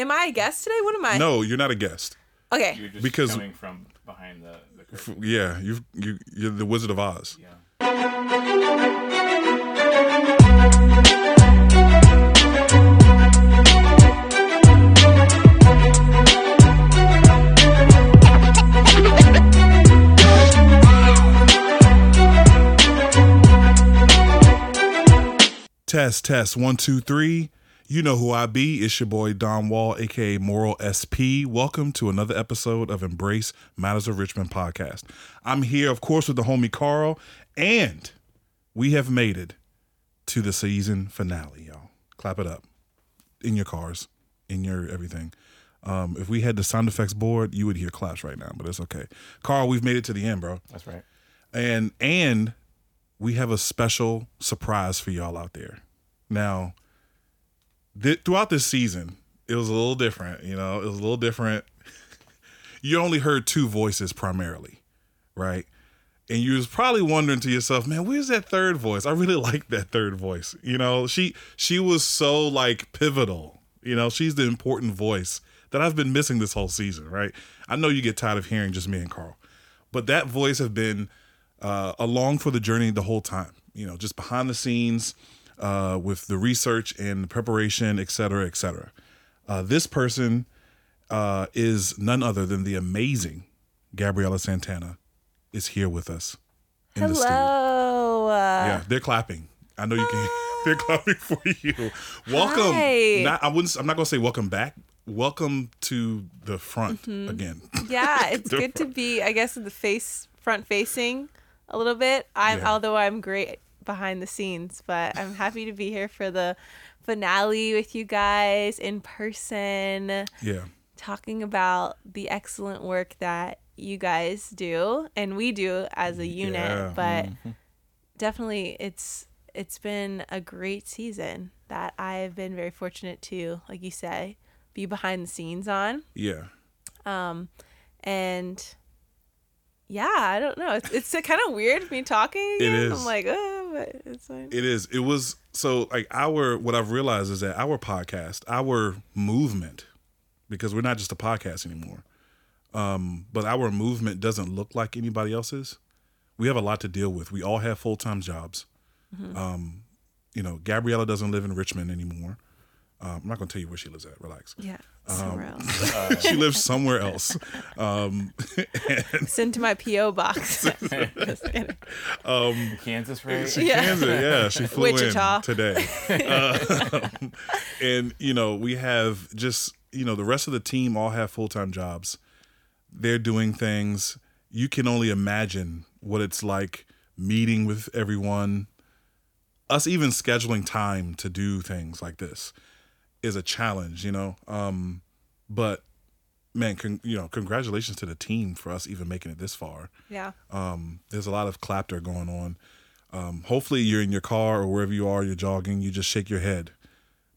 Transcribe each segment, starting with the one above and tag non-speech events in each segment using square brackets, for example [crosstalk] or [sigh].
Am I a guest today? What am I? No, you're not a guest. Okay. You're just Because- coming from behind the, the curtain. F- Yeah, you you you're the Wizard of Oz. Yeah. Test test one two three. You know who I be. It's your boy Don Wall, aka Moral SP. Welcome to another episode of Embrace Matters of Richmond podcast. I'm here, of course, with the homie Carl, and we have made it to the season finale, y'all. Clap it up in your cars, in your everything. Um, if we had the sound effects board, you would hear claps right now, but it's okay. Carl, we've made it to the end, bro That's right. and and we have a special surprise for y'all out there. Now, th- throughout this season, it was a little different. You know, it was a little different. [laughs] you only heard two voices primarily, right? And you was probably wondering to yourself, man, where's that third voice? I really [laughs] like that third voice. You know, she she was so like pivotal. You know, she's the important voice that I've been missing this whole season, right? I know you get tired of hearing just me and Carl, but that voice have been uh, along for the journey the whole time. You know, just behind the scenes uh, with the research and the preparation, et cetera, et cetera. Uh, this person uh, is none other than the amazing Gabriela Santana is here with us in the studio. Hello. Uh, Yeah, they're clapping. I know you can. [laughs] they're clapping for you. Welcome. Not, I wouldn't. I'm not gonna say welcome back. Welcome to the front Mm-hmm. again. yeah, [laughs] it's good to be, I guess, in the face front facing a little bit. I'm Yeah. although I'm great behind the scenes, but I'm happy to be here for the finale with you guys in person, yeah. talking about the excellent work that you guys do and we do as a unit. Yeah. But Mm-hmm. definitely, it's it's been a great season that I've been very fortunate to, like you say, be behind the scenes on Yeah. Um and yeah, I don't know. It's, it's kind of weird me talking. It Again. is. I'm like, oh, but it's fine. It is. It was so like our what I've realized is that our podcast, our movement, because we're not just a podcast anymore, um, but our movement doesn't look like anybody else's. We have a lot to deal with. We all have full time jobs. Um, you know, Gabriela doesn't live in Richmond anymore. Um, I'm not gonna tell you where she lives at. Relax. Yeah, Um, somewhere else. [laughs] she lives somewhere else. Um, and Send to my PO box. [laughs] [laughs] Just kidding. Kansas, right? She Yeah. Kansas, yeah. She flew Wichita. in today. Um, and, you know, we have just, you know, the rest of the team all have full time jobs. They're doing things. You can only imagine what it's like meeting with everyone. Us even scheduling time to do things like this is a challenge, you know. Um, but man, con- you know, congratulations to the team for us even making it this far Yeah. um, there's a lot of clapter going on. Um, hopefully, you're in your car or wherever you are, you're jogging, you just shake your head,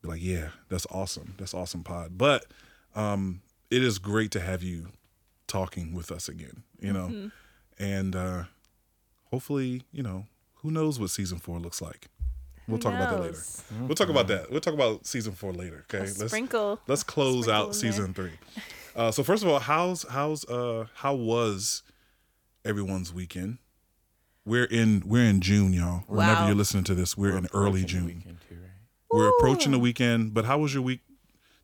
be like, "Yeah, that's awesome. That's awesome, pod." But um, it is great to have you talking with us again. You know, and uh, hopefully, you know, who knows what season four looks like. We'll talk about that later. knows? We'll talk about that. We'll talk about season four later. Okay, A sprinkle. let's close Sprinkle out in there. season three. Uh, so first of all, how's how's uh how was everyone's weekend? We're in we're in June, y'all. Whenever you're listening to this, we're, in early June. too, right? We're approaching the weekend. But how was your week?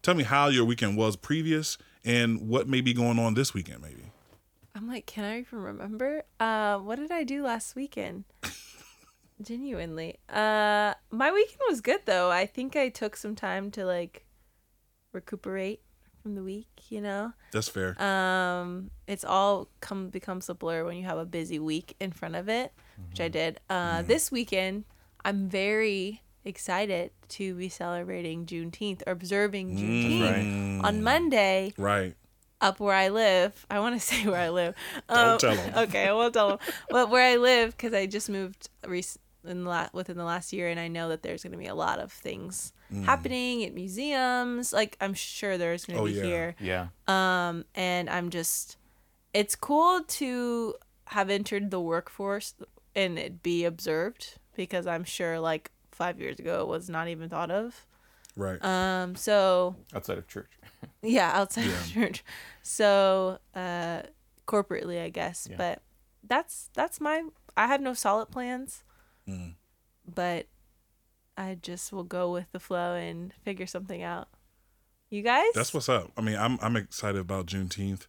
Tell me how your weekend was previous, and what may be going on this weekend, maybe. I'm like, can I even remember? Uh, what did I do last weekend? [laughs] Genuinely. Uh, my weekend was good though. I think I took some time to like recuperate from the week. You know. That's fair. Um, it's all come becomes a blur when you have a busy week in front of it, which I did. Uh, this weekend, I'm very excited to be celebrating Juneteenth or observing Juneteenth right. on Monday right. up where I live. I want to [laughs] say where I live. Um, Don't tell 'em. [laughs] Okay, I won't tell them. But where I live, because I just moved rec- in the la- within the last year, and I know that there's going to be a lot of things happening at museums. Like I'm sure there's going to Oh, be yeah. here. Yeah. Um, and I'm just, it's cool to have entered the workforce and it be observed because I'm sure like five years ago it was not even thought of. Right. Um, so outside of church. [laughs] yeah, outside of church. So uh, corporately, I guess. Yeah. But that's that's my. I have no solid plans, Mm. but I just will go with the flow and figure something out. You guys? That's what's up. I mean, I'm I'm excited about Juneteenth.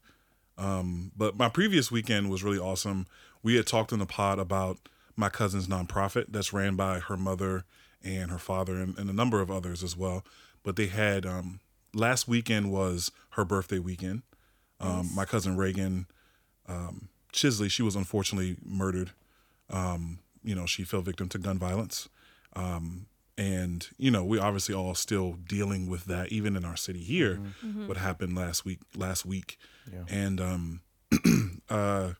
Um, but my previous weekend was really awesome. We had talked in the pod about my cousin's nonprofit that's ran by her mother and her father and, and a number of others as well. But they had um, last weekend was her birthday weekend. Um, My cousin Reagan um, Chisley, she was unfortunately murdered. Um, you know, she fell victim to gun violence. Um, and, you know, we obviously all still dealing with that, even in our city here, what happened last week, last week. Yeah. And um, [clears throat] uh,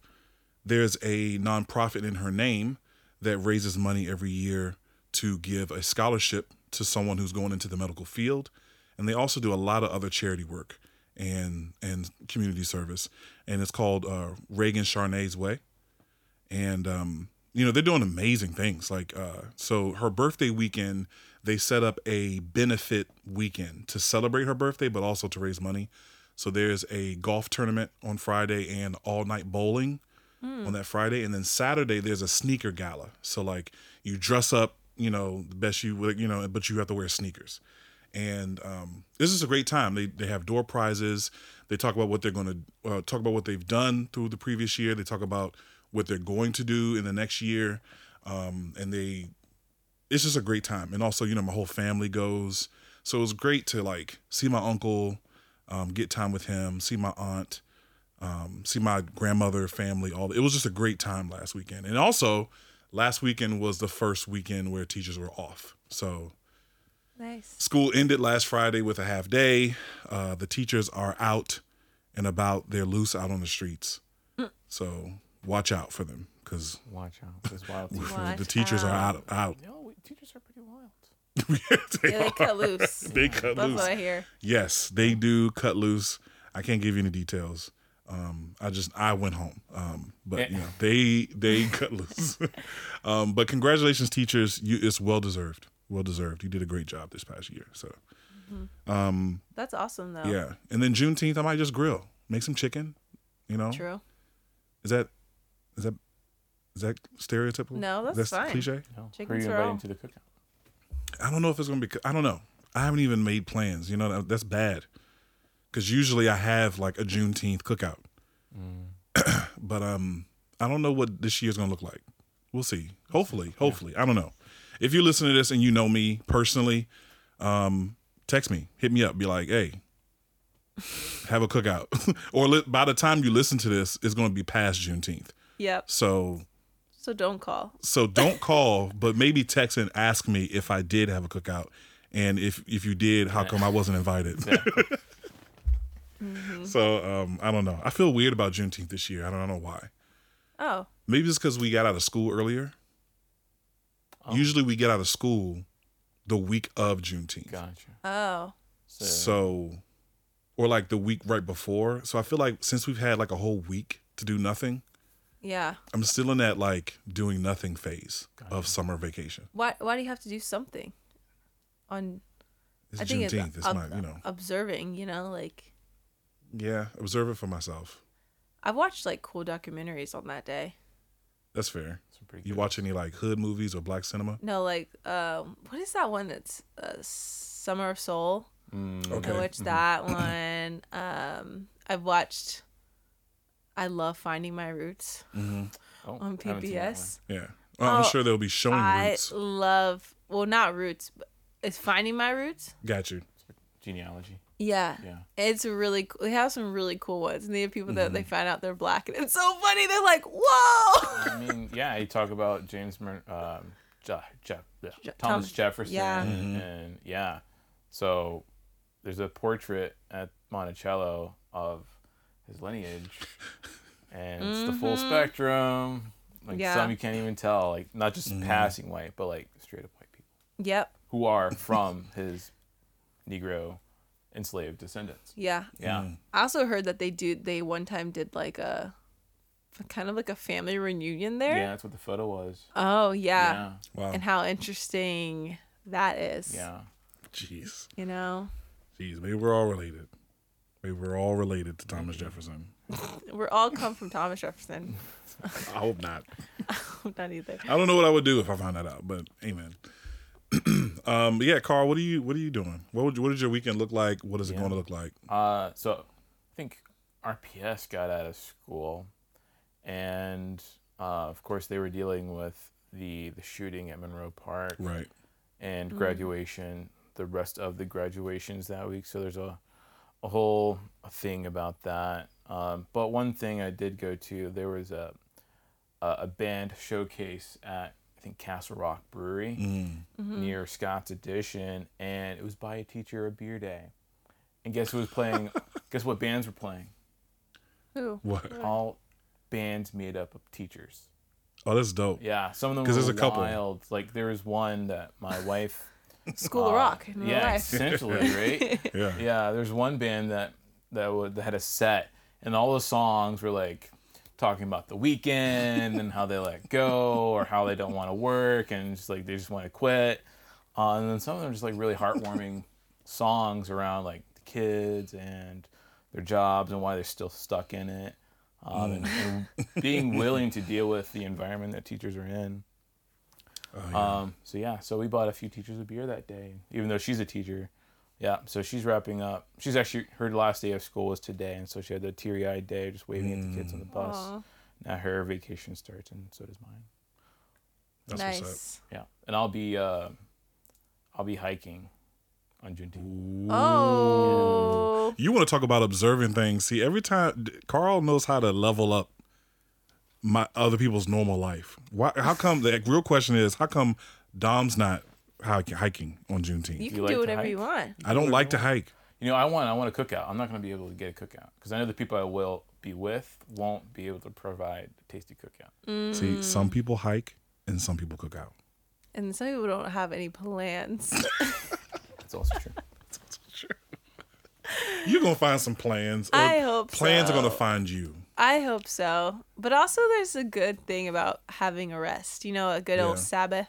there's a nonprofit in her name that raises money every year to give a scholarship to someone who's going into the medical field. And they also do a lot of other charity work and and community service. And it's called uh, Reagan Charnay's Way. And um, you know they're doing amazing things. Like uh, so, her birthday weekend, they set up a benefit weekend to celebrate her birthday, but also to raise money. So there's a golf tournament on Friday and all night bowling on that Friday, and then Saturday there's a sneaker gala. So like you dress up, you know, the best you would, you know, but you have to wear sneakers. And um, this is a great time. They they have door prizes. They talk about what they're going to uh, talk about what they've done through the previous year. They talk about what they're going to do in the next year, um, and they it's just a great time. And also, you know, my whole family goes, so it was great to like see my uncle, um, get time with him, see my aunt, um, see my grandmother, family. All it was just a great time last weekend. And also, last weekend was the first weekend where teachers were off. So nice. school ended last Friday with a half day. Uh, the teachers are out and about. They're loose out on the streets. So watch out for them because Watch out. There's wild. [laughs] Watch the teachers are out. Out. No, we, teachers are pretty wild. they, [laughs] Yeah, they cut loose. [laughs] they cut That's loose. what I hear. Yes, they do cut loose. I can't give you any details. Um, I just I went home, um, but you know they they cut loose. um, but congratulations, teachers! You it's well deserved. Well deserved. You did a great job this past year. So um, That's awesome though. yeah, and then Juneteenth, I might just grill, make some chicken. You know, True. is that is that is that stereotypical? No, that's that's fine. cliche. No. Who are Chickens you are inviting all- to the cookout? I don't know if it's gonna be. I don't know. I haven't even made plans. You know, that's bad. Because usually I have like a Juneteenth cookout, [clears throat] but um, I don't know what this year's gonna look like. We'll see. Hopefully, hopefully, I don't know. If you listen to this and you know me personally, um, text me, hit me up, be like, hey. Have a cookout, [laughs] or li- by the time you listen to this, it's going to be past Juneteenth. Yep. So So don't call. so don't call, but maybe text and ask me if I did have a cookout, and if if you did, how come I wasn't invited? [laughs] So um, I don't know. I feel weird about Juneteenth this year. I don't know why. Oh, Maybe it's because we got out of school earlier. Oh. Usually we get out of school the week of Juneteenth. Gotcha. oh, So, So, or like the week right before. So I feel like since we've had like a whole week to do nothing, yeah. I'm still in that like doing nothing phase of summer vacation. Why? Why do you have to do something? On It's I think Juneteenth. it's It's, ob- not, you know. observing. You know, like Yeah, observe it for myself. I've watched like cool documentaries on that day. That's fair. some pretty You good- watch any like hood movies or black cinema? No, like um, what is that one that's uh, Summer of Soul? Mm, Okay. I watched that [coughs] one. Um, I've watched. I love Finding My Roots Mm-hmm. oh, on I haven't seen that PBS. Yeah. Well, I'm Oh, sure they'll be showing I roots. love well, not Roots, but it's Finding My Roots. Got you. one. Genealogy. Yeah, Yeah. it's really. cool. They have some really cool ones, and they have people that Mm-hmm. they find out they're black, and it's so funny. They're like, "Whoa!" I mean, yeah, you talk about James Mer- um, Je- Je- yeah, Je- Thomas Tom- Jefferson, yeah. and yeah. So there's a portrait at Monticello of his lineage, [laughs] and it's the full spectrum. Like Yeah. some you can't even tell, like not just Mm-hmm. passing white, but like straight up white people Yep. who are from [laughs] his Negro enslaved descendants. Yeah. Yeah. I also heard that they do. They one time did like a, kind of like a family reunion there. Yeah, that's what the photo was. Oh yeah. Yeah. Wow. And how interesting that is. Yeah. Jeez. You know, Jeez. Maybe we're all related. Maybe we're all related to Thomas Mm-hmm. Jefferson. [laughs] we're all come from Thomas Jefferson. [laughs] I hope not. [laughs] I hope not either. I don't know what I would do if I found that out, but amen. [clears throat] um, but yeah, Carl, what are you what are you doing? What would you, what did your weekend look like? What is it Yeah. going to look like? Uh, so I think RPS got out of school, and uh, of course they were dealing with the the shooting at Monroe Park Right. and graduation. The rest of the graduations that week. So there's a a whole thing about that. Um, but one thing I did go to, there was a a, a band showcase at I think Castle Rock Brewery Mm. near Scott's Addition, and it was by a teacher of beer day. And guess who was playing? [laughs] guess what bands were playing? Who? What? All bands made up of teachers. Oh, that's dope. Yeah, some of them because there's a couple. Like there was one that my wife. School of uh, Rock in real yeah, life. essentially, [laughs] right? Yeah. Yeah, there's one band that that would that had a set, and all the songs were like talking about the weekend and how they let go or how they don't want to work and just like they just want to quit. Uh, and then some of them are just like really heartwarming songs around like the kids and their jobs and why they're still stuck in it. Um, and, and being willing to deal with the environment that teachers are in. Oh, yeah. Um, so yeah, so we bought a few teachers a beer that day, even though she's a teacher. Yeah, so she's wrapping up. She's actually her last day of school was today, and so she had the teary-eyed day, just waving at the kids on the bus. Aw, Now her vacation starts, and so does mine. That's what's up. nice. Yeah, and I'll be uh, I'll be hiking on Juneteenth. Oh. You want to talk about observing things? See, every time Carl knows how to level up my other people's normal life. Why? How come? The real question is, how come Dom's not hike- hiking on Juneteenth? You can like do to whatever hike? you want. I don't like to hike. You know, I want I want a cookout. I'm not going to be able to get a cookout because I know the people I will be with won't be able to provide a tasty cookout. See, some people hike and some people cook out. And some people don't have any plans. [laughs] That's also true. You're gonna find some plans. or I hope plans are gonna find you. I hope so. But also, there's a good thing about having a rest. You know, a good Yeah. old Sabbath.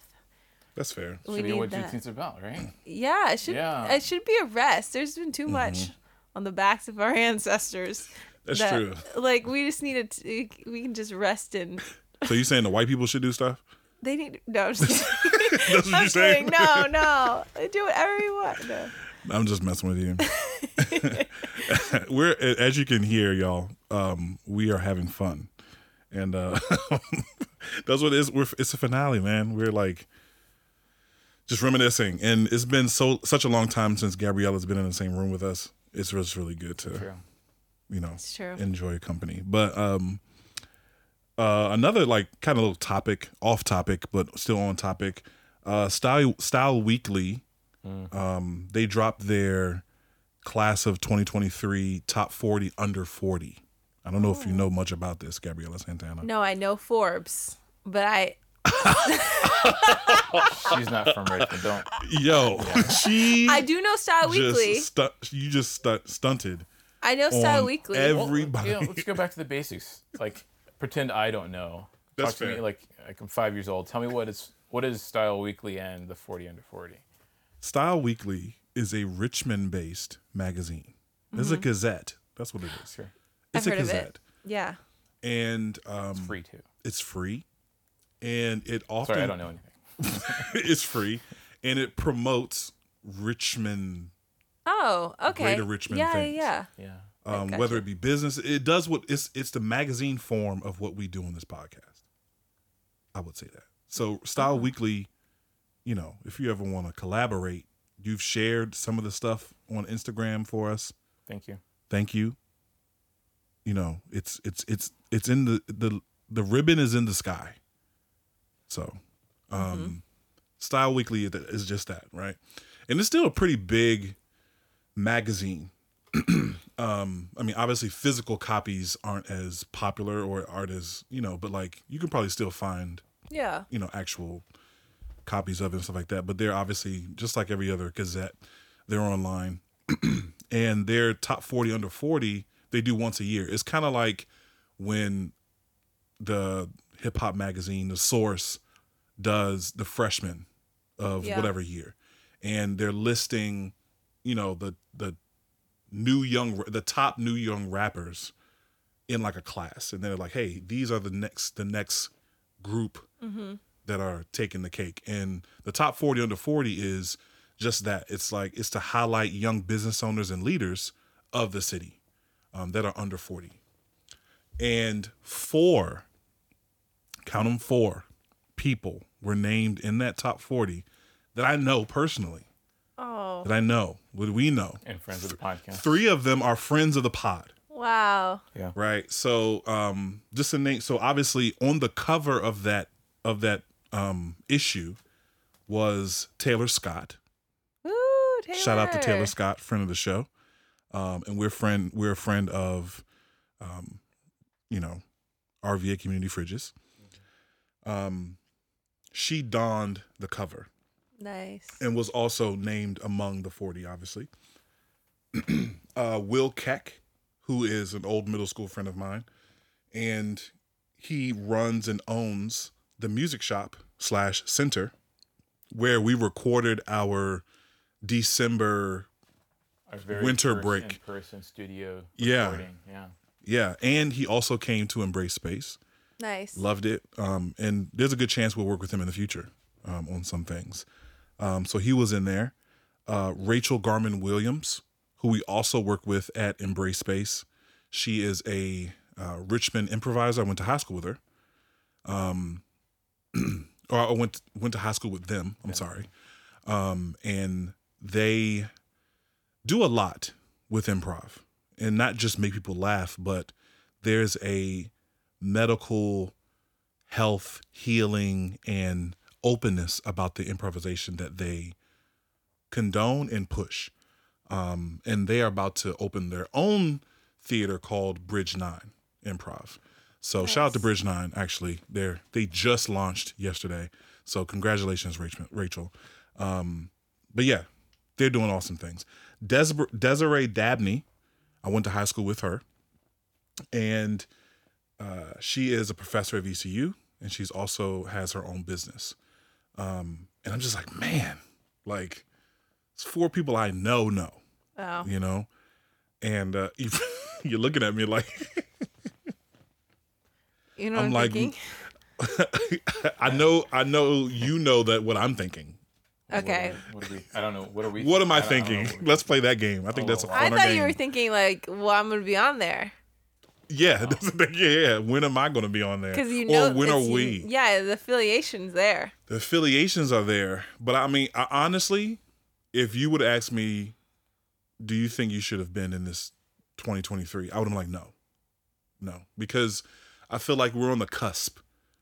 That's fair. We Should be need what that. Juneteenth's about, right? Yeah, it should. Yeah. It should be a rest. There's been too much mm-hmm. on the backs of our [laughs] ancestors. That's that, true. Like we just need to. We can just rest in. [laughs] So you saying the white people should do stuff? They need. No, I'm just [laughs] kidding. That's what I'm you saying? kidding. No, no. Do whatever you want. No. I'm just messing with you. [laughs] We're as you can hear, y'all. Um, we are having fun, and uh, [laughs] that's what it is. We're, it's a finale, man. We're like just reminiscing, and it's been so such a long time since Gabriela's been in the same room with us. It's just really good to True. you know enjoy company. But um, uh, another like kind of little topic, off topic, but still on topic. Uh, Style Style Weekly, um, they dropped their class of 2023 top 40 under 40. I don't know if you know oh. much about this, Gabriela Santana. No, I know Forbes, but I. [laughs] She's not from Richmond. Don't. Yo, she I do know Style Weekly. just stu- you just stu- stunted. I know Style Weekly. every- Well, Everybody. You know, let's go back to the basics. Like, pretend I don't know. That's Talk to fair. me like like I'm five years old. Tell me what is what is Style Weekly and the 40 under 40. Style Weekly is a Richmond-based magazine. It's a gazette. That's what it is. Sure. It's Mm-hmm. I've a heard of it. gazette, yeah. and um, Free too. it's free, and it often Sorry, I don't know anything. [laughs] it's free, and it promotes Richmond, Oh, okay. Greater Richmond yeah, things. yeah, Yeah. um, gotcha. whether it be business. It does what it's it's the magazine form of what we do on this podcast. I would say that. So Style Uh-huh. Weekly, you know, if you ever want to collaborate, you've shared some of the stuff on Instagram for us. Thank you. Thank you. You know, it's it's it's it's in the the the ribbon is in the sky. So, um Style Weekly is just that, right? And it's still a pretty big magazine. [clears throat] um I mean, obviously physical copies aren't as popular or aren't as, you know, but like you can probably still find, yeah. you know, actual copies of it and stuff like that, but they're obviously just like every other gazette, they're online. [clears throat] and their top 40 under 40 they do once a year it's kind of like when the hip hop magazine the source does the freshman of Yeah. whatever year and they're listing, you know, the the new young the top new young rappers in like a class, and they're like, hey, these are the next the next group mm-hmm. That are taking the cake, and the top forty under forty is just that. It's like it's to highlight young business owners and leaders of the city um, that are under forty, and four, count them four, people were named in that top forty that I know personally. Oh, That I know, what do we know. And friends of the podcast. Three of them are friends of the pod wow. Yeah. right so um just a name so obviously on the cover of that of that um issue was taylor scott. Woo, Taylor. shout out to taylor scott friend of the show. Um and we're friend we're a friend of um you know rva community fridges. Um she donned the cover. Nice. and was also named among the 40 obviously. [clears throat] Uh will keck who is an old middle school friend of mine and he runs and owns the music shop slash center where we recorded our december Our very Winter first break. in-person studio Yeah. Yeah. yeah and he also came to embrace space Nice. loved it um and there's a good chance we'll work with him in the future um on some things um so he was in there uh rachel garman williams who we also work with at embrace space she is a uh, richmond improviser i went to high school with her um [clears throat] or i went went to high school with them i'm sorry. Um and they do a lot with improv. And not just make people laugh but there's a medical health healing and openness about the improvisation that they condone and push. Um, and they are about to open their own theater called bridge nine improv so shout out to bridge nine actually. They're they just launched yesterday. So congratulations rachel. Um, but yeah they're doing awesome things. Des- desiree dabney i went to high school with her. And uh, she is a professor at VCU, and she's also has her own business. Um, and I'm just like, man, like it's four people I know know, Wow. you know, and uh, [laughs] you're looking at me like [laughs] You know I'm I'm, like, thinking? [laughs] I know, I know you know that what I'm thinking. Okay. What are we? I don't know. What are we? What am I don't- don't know thinking? what- [laughs] Let's play that game. I think that's a Oh, funner I thought game. you were thinking like, well, I'm gonna be on there yeah, oh. [laughs] that's the thing. yeah, yeah. When am I going to be on there? because you know. or when are it's- you- we? Yeah, the affiliation's there. the affiliations are there but i mean I, honestly if you would ask me do you think you should have been in this 2023 i would have been like no no because i feel like we're on the cusp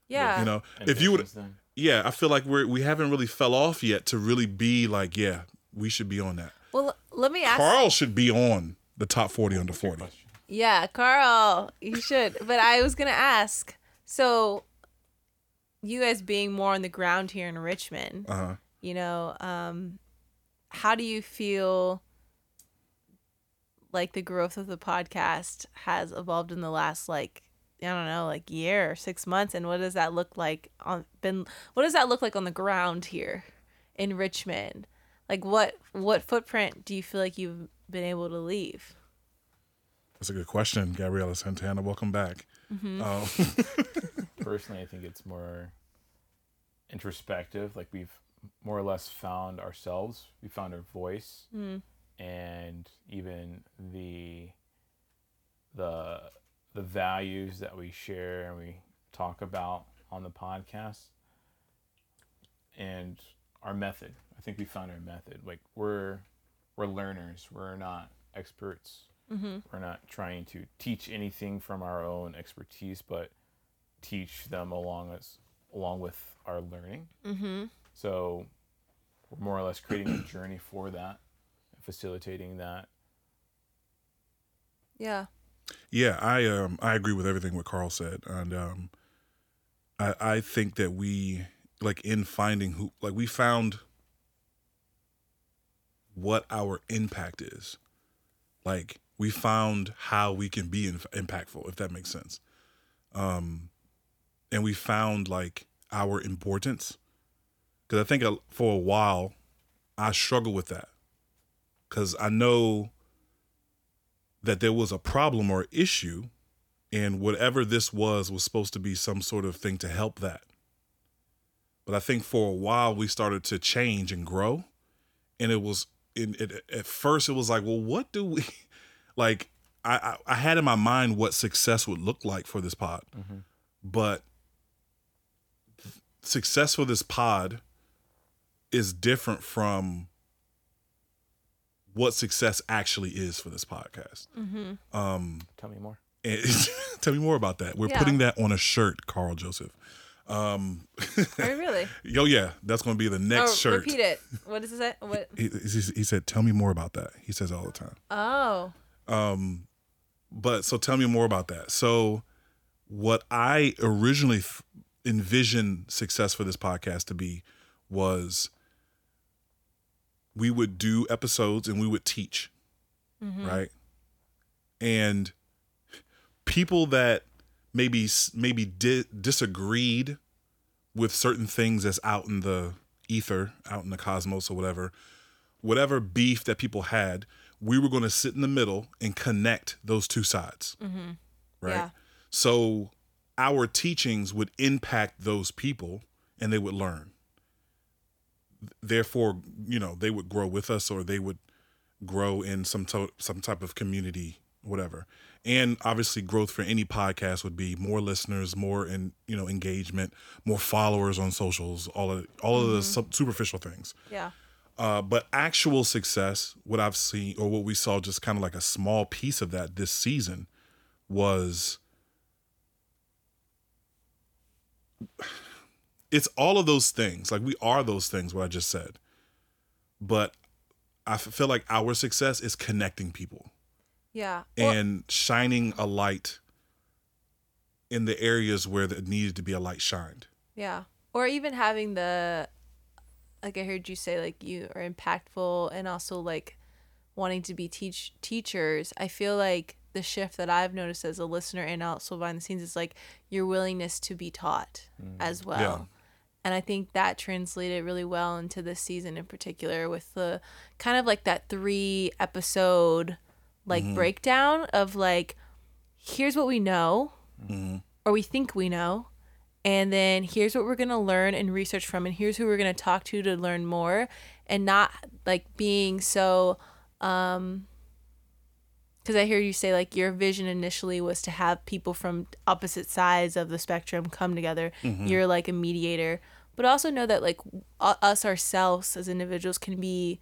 Yeah. you know if you would then. yeah i feel like we're we haven't really fell off yet to really be like yeah we should be on that Well, let me ask. carl should be on the top 40 under 40 Yeah, Carl, you should. But I was gonna ask. So, you guys being more on the ground here in Richmond, uh-huh you know, um, how do you feel like the growth of the podcast has evolved in the last like I don't know, like year or six months, and what does that look like on been? What does that look like on the ground here in Richmond? Like what what footprint do you feel like you've been able to leave? that's a good question gabriela santana welcome back Mm-hmm. um, [laughs] Personally, I think it's more introspective. Like we've more or less found ourselves. We found our voice, Mm. and even the the the values that we share and we talk about on the podcast, and our method. I think we found our method. Like we're we're learners. We're not experts. Mm-hmm. We're not trying to teach anything from our own expertise, but teach them along us along with our learning. Mm-hmm. So we're more or less creating a journey for that, facilitating that. Yeah. Yeah, I um I agree with everything what Carl said, and um, I I think that we like in finding who like we found what our impact is, like we found how we can be in, impactful if that makes sense, um, and we found like our importance because I think for a while, I struggle with that. Because I know that there was a problem or issue, and whatever this was was supposed to be some sort of thing to help that. But I think for a while we started to change and grow, and it was in it, at first it was like, well, what do we [laughs] like? I, I I had in my mind what success would look like for this pod, mm-hmm. but success for this pod is different from what success actually is for this podcast. Um, Tell me more. and [laughs] tell me more about that. We're Yeah. putting that on a shirt, Carl Joseph. Um, Are you really? yo, [laughs] yeah, that's going to be the next oh, shirt. repeat it. What is it? What? He, he, he said, "Tell me more about that." He says all the time. Oh, Um, but so tell me more about that. So, what I originally f- envisioned success for this podcast to be was we would do episodes and we would teach, mm-hmm. right? And people that maybe maybe di- disagreed with certain things that's out in the ether, out in the cosmos or whatever, whatever beef that people had, we were going to sit in the middle and connect those two sides. Mm-hmm. Right. Yeah. So our teachings would impact those people and they would learn. Therefore, you know, they would grow with us or they would grow in some to- some type of community whatever. And obviously growth for any podcast would be more listeners, more in, you know, engagement, more followers on socials, all of all of the sub- superficial things. yeah. Uh, but actual success, what I've seen or what we saw, just kind of like a small piece of that this season, was it's all of those things. Like we are those things. What I just said, but I feel like our success is connecting people Yeah. Well, and shining a light in the areas where there needed to be a light shined. Yeah. Or even having the like I heard you say like you are impactful and also like wanting to be teach teachers. I feel like the shift that I've noticed as a listener and also behind the scenes is like your willingness to be taught mm. as well. Yeah. And I think that translated really well into this season in particular with the kind of like that three episode like breakdown of like here's what we know or we think we know and then here's what we're going to learn and research from and here's who we're going to talk to to learn more and not like being so um because i hear you say like your vision initially was to have people from opposite sides of the spectrum come together. You're like a mediator. But also know that like us ourselves as individuals can be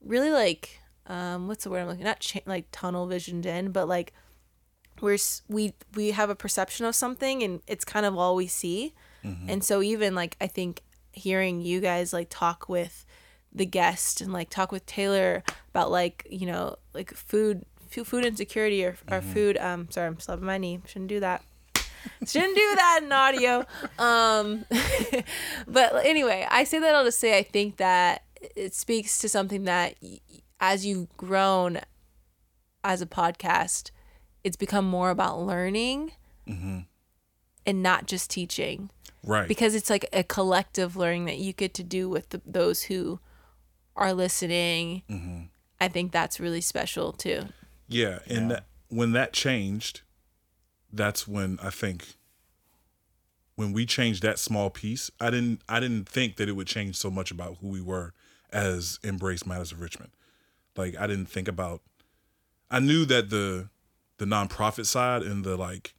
really like um what's the word i'm looking not cha- like tunnel visioned in but like we're we we have a perception of something and it's kind of all we see. And so even like i think hearing you guys like talk with the guest and like talk with taylor about like you know like food food insecurity or, or food um sorry i'm slapping my knee. Shouldn't do that. Shouldn't do that in audio. Um [laughs] but anyway i say that all to say i think that it speaks to something that as you've grown as a podcast it's become more about learning and not just teaching. Right. because it's like a collective learning that you get to do with the, those who are listening. I think that's really special too Yeah, and That, when that changed, that's when I think when we changed that small piece, I didn't I didn't think that it would change so much about who we were as Embrace Matters of Richmond. Like I didn't think about I knew that the the nonprofit side and the like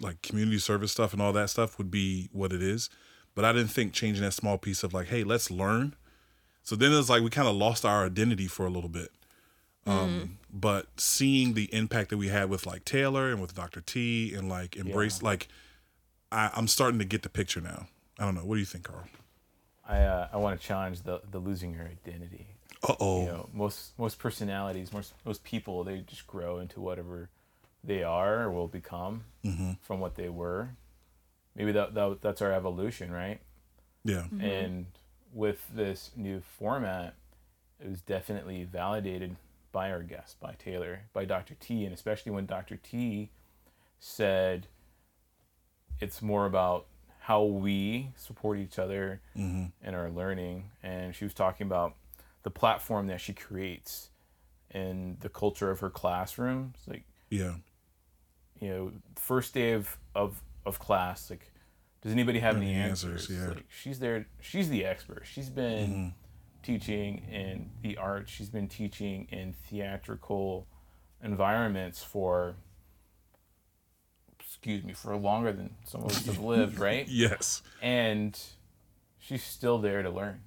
like community service stuff and all that stuff would be what it is, but I didn't think changing that small piece of like, hey, let's learn. So then it's like we kind of lost our identity for a little bit um but seeing the impact that we had with like taylor and with dr t and like embrace like I, i'm starting to get the picture now. I don't know. What do you think carl? I uh, I want to challenge the the losing your identity. uh-oh. You know, most most personalities, most most people, they just grow into whatever they are or will become from what they were. Maybe that, that that's our evolution, right? yeah. And with this new format, it was definitely validated by our guest, by Taylor, by Dr. T, and especially when Dr. T said it's more about how we support each other Mm-hmm. in our learning. And she was talking about the platform that she creates and the culture of her classroom. It's like, Yeah. you know, first day of, of, of class, like, does anybody have any, Any answers? answers, yeah. Like, she's there. She's the expert. She's been Mm-hmm. Teaching in the arts. She's been teaching in theatrical environments for, excuse me, for longer than some of us have lived, [laughs] right? Yes. and she's still there to learn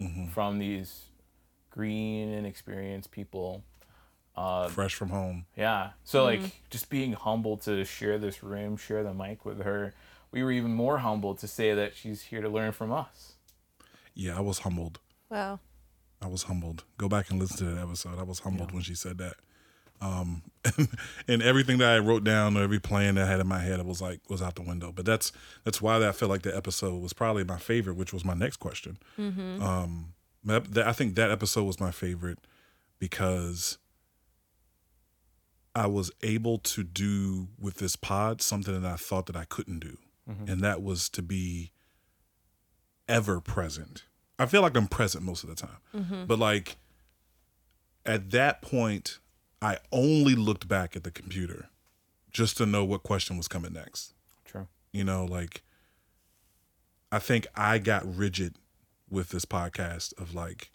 Mm-hmm. from these green and experienced people. Uh, Fresh from home. yeah. So like just being humble to share this room, share the mic with her. We were even more humbled to say that she's here to learn from us. Yeah, I was humbled. Wow. I was humbled. Go back and listen to that episode. I was humbled when she said that. Um, and, [laughs] and everything that I wrote down, or every plan that I had in my head, it was like was out the window. But that's that's why I felt like the episode was probably my favorite, which was my next question. Um, that, that- I think that episode was my favorite because I was able to do with this pod something that I thought that I couldn't do, and that was to be ever present. I feel like I'm present most of the time, mm-hmm. but like at that point, I only looked back at the computer just to know what question was coming next. True. You know, like I think I got rigid with this podcast of like,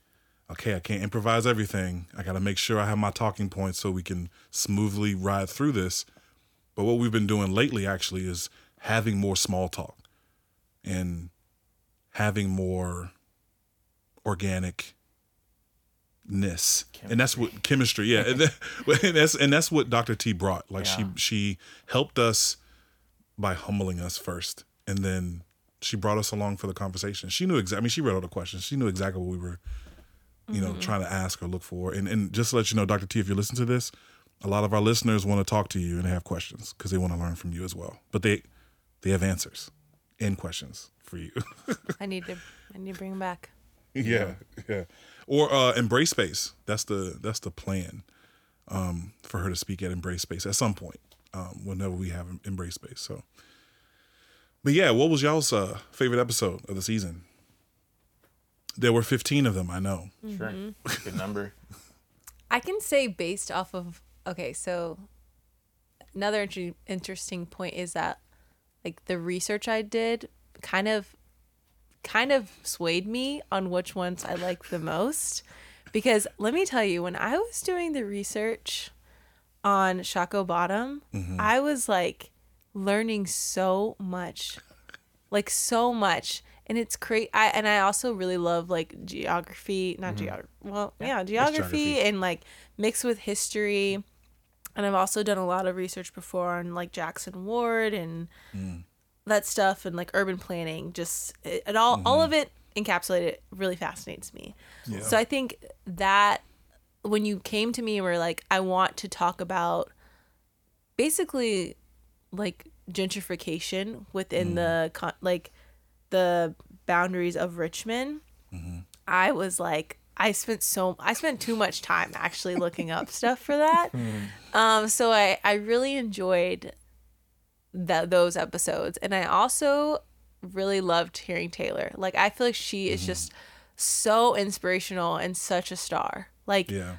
okay, I can't improvise everything. I got to make sure I have my talking points so we can smoothly ride through this. But what we've been doing lately actually is having more small talk and having more organic ness and that's what chemistry. yeah. And, that- [laughs] and that's and that's what dr t brought. Like Yeah. she she helped us by humbling us first. And then she brought us along for the conversation. She knew exactly i mean she read all the questions. She knew exactly what we were you know mm-hmm. trying to ask or look for. And and just to let you know dr t if you listen to this a lot of our listeners want to talk to you and have questions because they want to learn from you as well. But they they have answers and questions for you. [laughs] I need to. I need to bring him back. [laughs] yeah, yeah. Or uh Embrace Space. That's the that's the plan. Um, for her to speak at Embrace Space at some point. Um, whenever we have Embrace Space. So But yeah, what was y'all's uh favorite episode of the season? There were fifteen of them, I know. Sure. Good number. I can say based off of okay, so another inter- interesting point is that like the research I did kind of kind of swayed me on which ones I like the most because let me tell you when I was doing the research on Shockoe Bottom, mm-hmm. I was like learning so much. Like so much. And it's great. I and I also really love like geography, not mm-hmm. geography. Well, yeah, geography, geography. and like mixed with history. And I've also done a lot of research before on like Jackson Ward and mm. That stuff and like urban planning. Just it, it all all mm-hmm. of it encapsulated really fascinates me. So I think that when you came to me and were like, I want to talk about basically like gentrification within mm. the con- like the boundaries of Richmond, mm-hmm. I was like, I spent so I spent too much time actually looking up stuff for that. [laughs] Hmm. Um, so I I really enjoyed that those episodes, and I also really loved hearing Taylor. Like I feel like she is mm-hmm. just so inspirational and such a star. Like Yeah.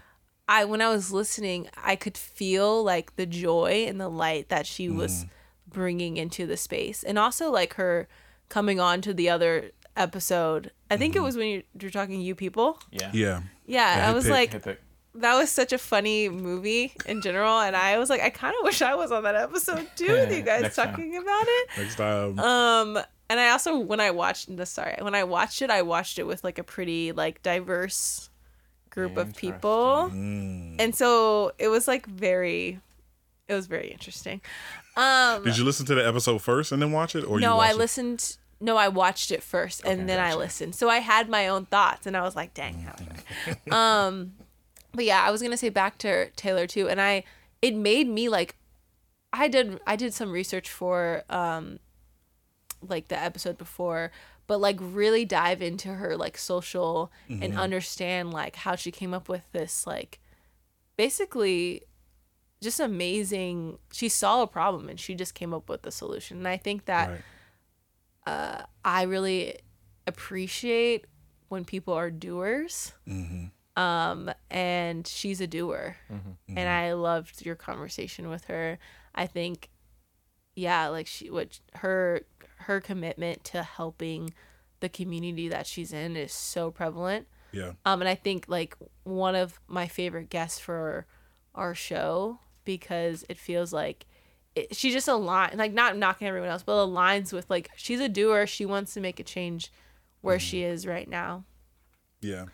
I when I was listening, I could feel like the joy and the light that she was mm-hmm. bringing into the space, and also like her coming on to the other episode. I think it mm-hmm. was when you, you're talking you people. Yeah. Yeah. Yeah, Yeah, I was picked- like, Hit the- that was such a funny movie in general, and I was like, I kind of wish I was on that episode too with you guys Next time. talking about it. Next time. Um, and I also when I watched the sorry when I watched it, I watched it with like a pretty like diverse group of people, Mm. and so it was like very, it was very interesting. Um, Did you listen to the episode first and then watch it? Or no, I it? listened. No, I watched it first and then I listened. So I had my own thoughts, and I was like, "Dang." How [laughs] um, but yeah, I was gonna say back to Taylor too, and I it made me like, I did I did some research for um, like the episode before, but like really dive into her like social and understand like how she came up with this like, basically just amazing she saw a problem and she just came up with the solution and i think that Right. uh, I really appreciate when people are doers. Um, and she's a doer, and I loved your conversation with her. I think, yeah, like she, what her her commitment to helping the community that she's in is so prevalent. Yeah. Um, and I think like one of my favorite guests for our show because it feels like it, she just aligns, like not knocking everyone else, but aligns with like she's a doer. She wants to make a change where she is right now, Yeah.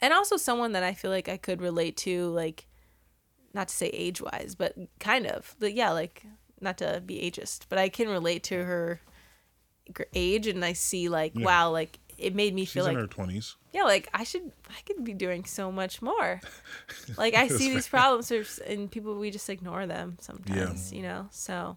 And also someone that I feel like I could relate to, like not to say age wise, but kind of, but yeah, like not to be ageist, but I can relate to her age, and I see like Yeah. wow, like it made me She's feel in like her twenties. yeah, like I should, I could be doing so much more. [laughs] Like I see these problems and people, we just ignore them sometimes, you know? So,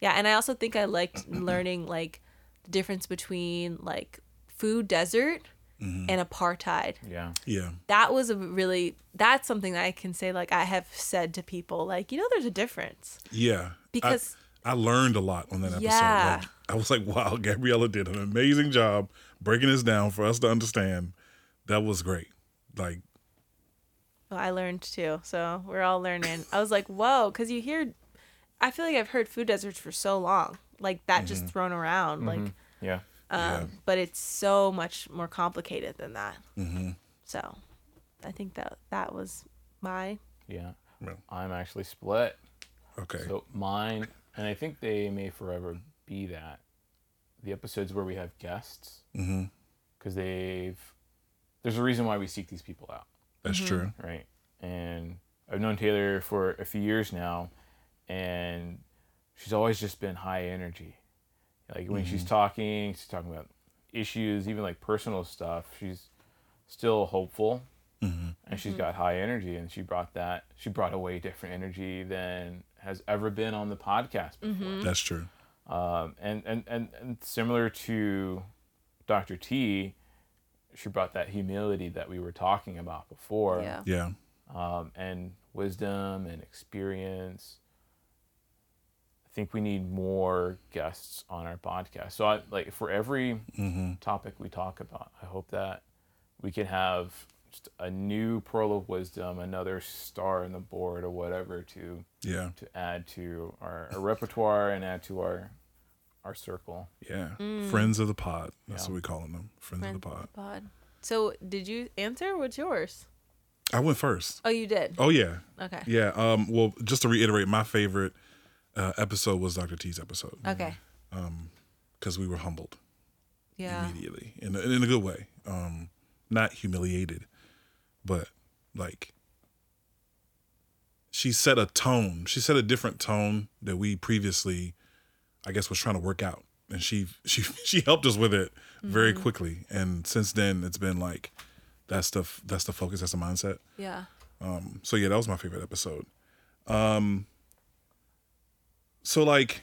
yeah. And I also think I liked learning like the difference between like food desert Mm-hmm. and apartheid. Yeah. Yeah. That was a really, that's something that I can say, like I have said to people, like, you know, there's a difference. Yeah. Because- I, I learned a lot on that episode. Yeah. Like, I was like, wow, [laughs] Gabriela did an amazing job breaking this down for us to understand. That was great. Like, Well, I learned too. So we're all learning. I was like, whoa, because you hear, I feel like I've heard food deserts for so long, like that just mm-hmm. thrown around, like, mm-hmm. Yeah. Um, Yeah. but it's so much more complicated than that. mm-hmm. So I think that that was my, Yeah. Well. I'm actually split. okay. So mine, and I think they may forever be that. The episodes where we have guests, mm-hmm. because they've, there's a reason why we seek these people out, That's true. right? And I've known Taylor for a few years now, and she's always just been high energy. Like when she's talking, she's talking about issues, even like personal stuff. She's still hopeful, Mm-hmm. and she's got high energy, and she brought that. She brought a way different energy than has ever been on the podcast before. That's true. Um, and, and, and, and similar to Dr. T, she brought that humility that we were talking about before, yeah. Yeah. um, and wisdom and experience. I think we need more guests on our podcast. So, I, like for every Mm-hmm. topic we talk about, I hope that we can have just a new pearl of wisdom, another star on the board, or whatever to Yeah. to add to our, our repertoire and add to our our circle. Yeah. Friends of the pod. That's Yeah. what we calling them. Friends, Friends of the pod. pod. So did you answer? What's yours? I went first. Oh, you did. Oh yeah. Okay. Yeah. Um. Well, just to reiterate, my favorite uh, episode was Dr. T's episode Okay. because we were humbled Yeah. immediately in a, in a good way. Um, not humiliated, but like she set a tone. She set a different tone that we previously, I guess, was trying to work out, and she [laughs] she she helped us with it very quickly. And since then, it's been like that's the that's the focus. That's the mindset. Yeah. Um, so yeah, that was my favorite episode. Um, so like,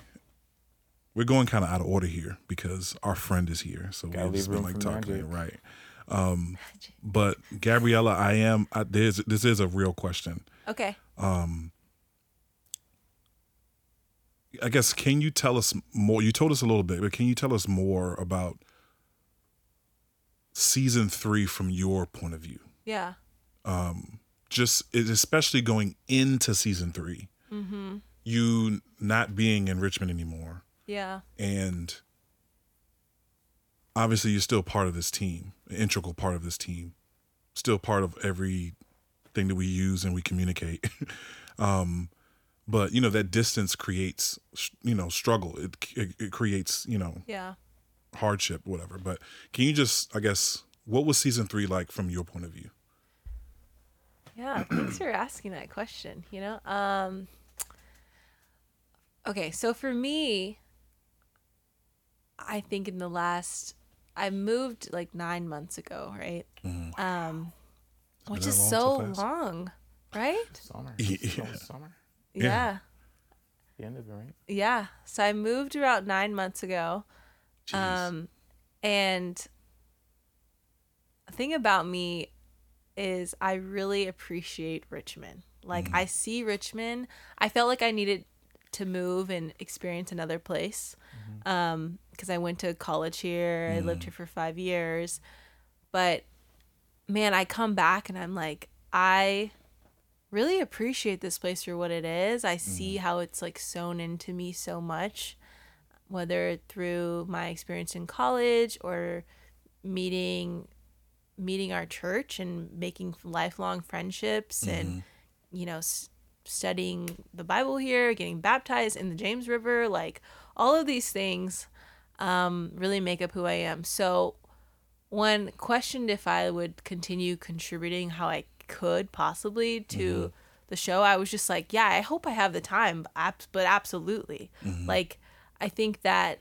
we're going kind of out of order here because our friend is here, so Gotta we've just leave been like talking magic. right. Um, but Gabriela, I am. I, there's this is a real question. Okay. Um, I guess can you tell us more? You told us a little bit, but can you tell us more about season three from your point of view? Yeah. Um, just especially going into season 3 Mm-hmm. You not being in richmond anymore Yeah. and obviously you're still part of this team an integral part of this team still part of everything that we use and we communicate [laughs] um but you know that distance creates you know struggle it, it, it creates you know Yeah. hardship whatever but can you just i guess what was season three like from your point of view Yeah, thanks for asking that question, you know? Um Okay, so for me I think in the last I moved like 9 months ago, right? Um which is long, so so long, right? Summer. [laughs] Yeah. Summer. Yeah. Yeah. The end of it, right? Yeah. So I moved about 9 months ago. Jeez. Um, and the thing about me is I really appreciate Richmond. Like I see Richmond. I felt like I needed to move and experience another place. Mm-hmm. Um, because I went to college here. I lived mm. here for five years. But man, I come back and I'm like, I really appreciate this place for what it is. I see mm-hmm. how it's like sewn into me so much, whether through my experience in college or meeting meeting our church and making lifelong friendships and mm-hmm. you know s- studying the bible here getting baptized in the james river like all of these things um, really make up who i am. So when questioned if i would continue contributing how i could possibly to the show i was just like yeah i hope i have the time but absolutely. Like i think that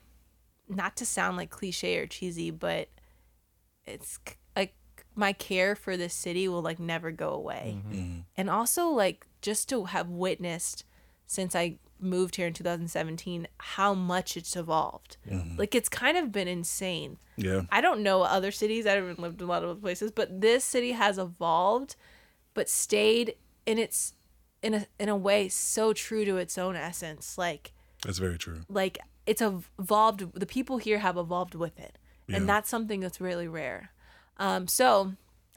not to sound like cliche or cheesy but it's my care for this city will like never go away. Mm-hmm. Mm-hmm. And also like just to have witnessed since i moved here in 2017 how much it's evolved. Mm-hmm. Like it's kind of been insane. Yeah. i don't know other cities. I haven't lived in a lot of other places but this city has evolved but stayed in its in a in a way so true to its own essence. Like That's very true. like it's evolved the people here have evolved with it. Yeah. and that's something that's really rare um so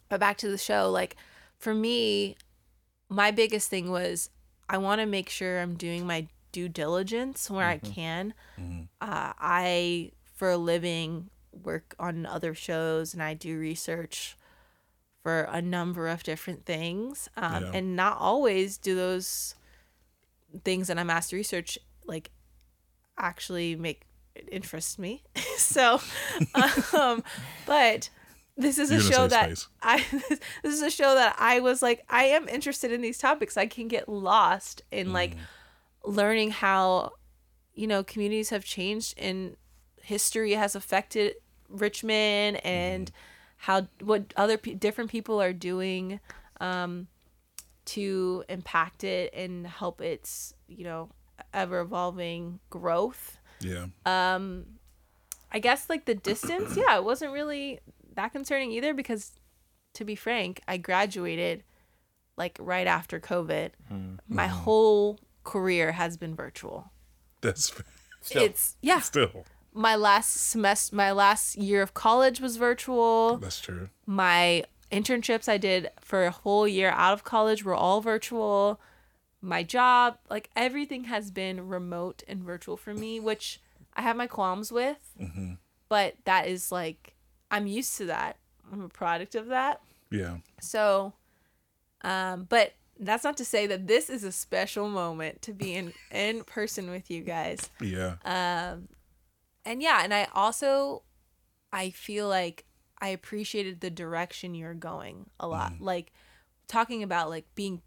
but back to the show like for me my biggest thing was i want to make sure i'm doing my due diligence where i can uh, i for a living work on other shows and i do research for a number of different things um, Yeah. and not always do those things that i'm asked to research like actually make interest me. [laughs] so, [laughs] um, but this is a You're a show that space. I [laughs] this is a show that I was like I am interested in these topics. I can get lost in like Mm. learning how you know communities have changed and history has affected Richmond and how what other different people are doing um, to impact it and help its you know ever evolving growth. Yeah. Um I guess like the distance, yeah, it wasn't really that concerning either because to be frank, I graduated like right after COVID. Mm-hmm. My mm-hmm. whole career has been virtual. That's Still. It's yeah. still. My last semester my last year of college was virtual. That's true. My internships I did for a whole year out of college were all virtual. My job, like everything has been remote and virtual for me, which I have my qualms with. Mm-hmm. But that is like, I'm used to that. I'm a product of that. Yeah. So, um, but that's not to say that this is a special moment to be in, [laughs] in person with you guys Yeah. Um, and yeah and i also i feel like i appreciated the direction you're going a lot like talking about like being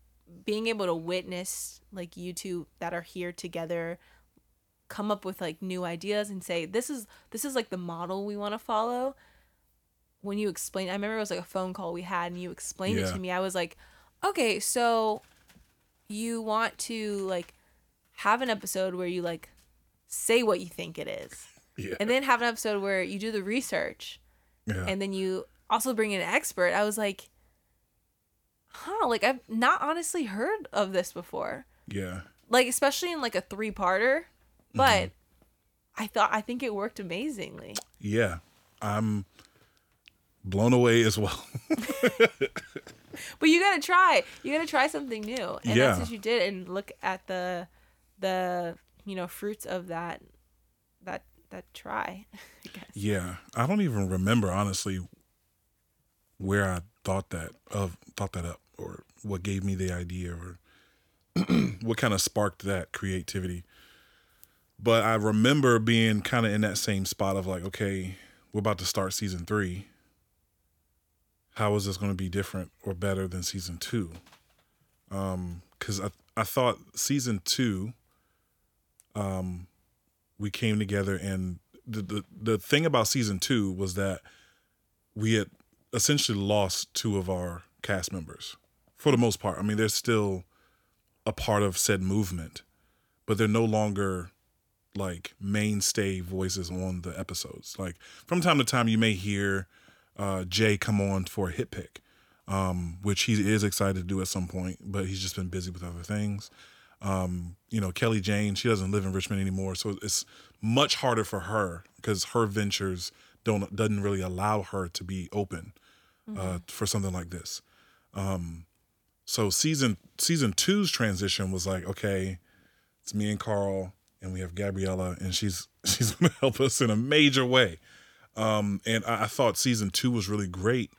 being able to witness like you two that are here together come up with like new ideas and say this is this is like the model we want to follow when you explained, i remember it was like a phone call we had and you explained it to me i was like okay so you want to like have an episode where you like say what you think it is Yeah. and then have an episode where you do the research yeah. and then you also bring in an expert i was like huh like i've not honestly heard of this before yeah. like especially in like a three-parter but mm-hmm. i thought i think it worked amazingly Yeah. I'm blown away as well. [laughs] but you gotta try you gotta try something new and Yeah. that's what you did and look at the the you know fruits of that that that try [laughs] I guess. yeah. I don't even remember honestly where I thought that of thought that up or what gave me the idea or [clears throat] what kind of sparked that creativity. But I remember being kind of in that same spot of like, okay, we're about to start season three. How is this going to be different or better than season two? Because I I thought season two, um, we came together and the, the the thing about season two was that we had essentially lost two of our cast members for the most part. I mean, they're still a part of said movement, but they're no longer like mainstay voices on the episodes. Like from time to time, you may hear uh, Jay come on for a hit pick, um, which he is excited to do at some point, but he's just been busy with other things. Um, you know, Kelly Jane, she doesn't live in Richmond anymore, so it's much harder for her because her ventures don't doesn't really allow her to be open uh, for something like this. Um, so season season two's transition was like, okay, it's me and Carl, and we have Gabriela, and she's [laughs] she's gonna help us in a major way. Um, and I, I thought season two was really great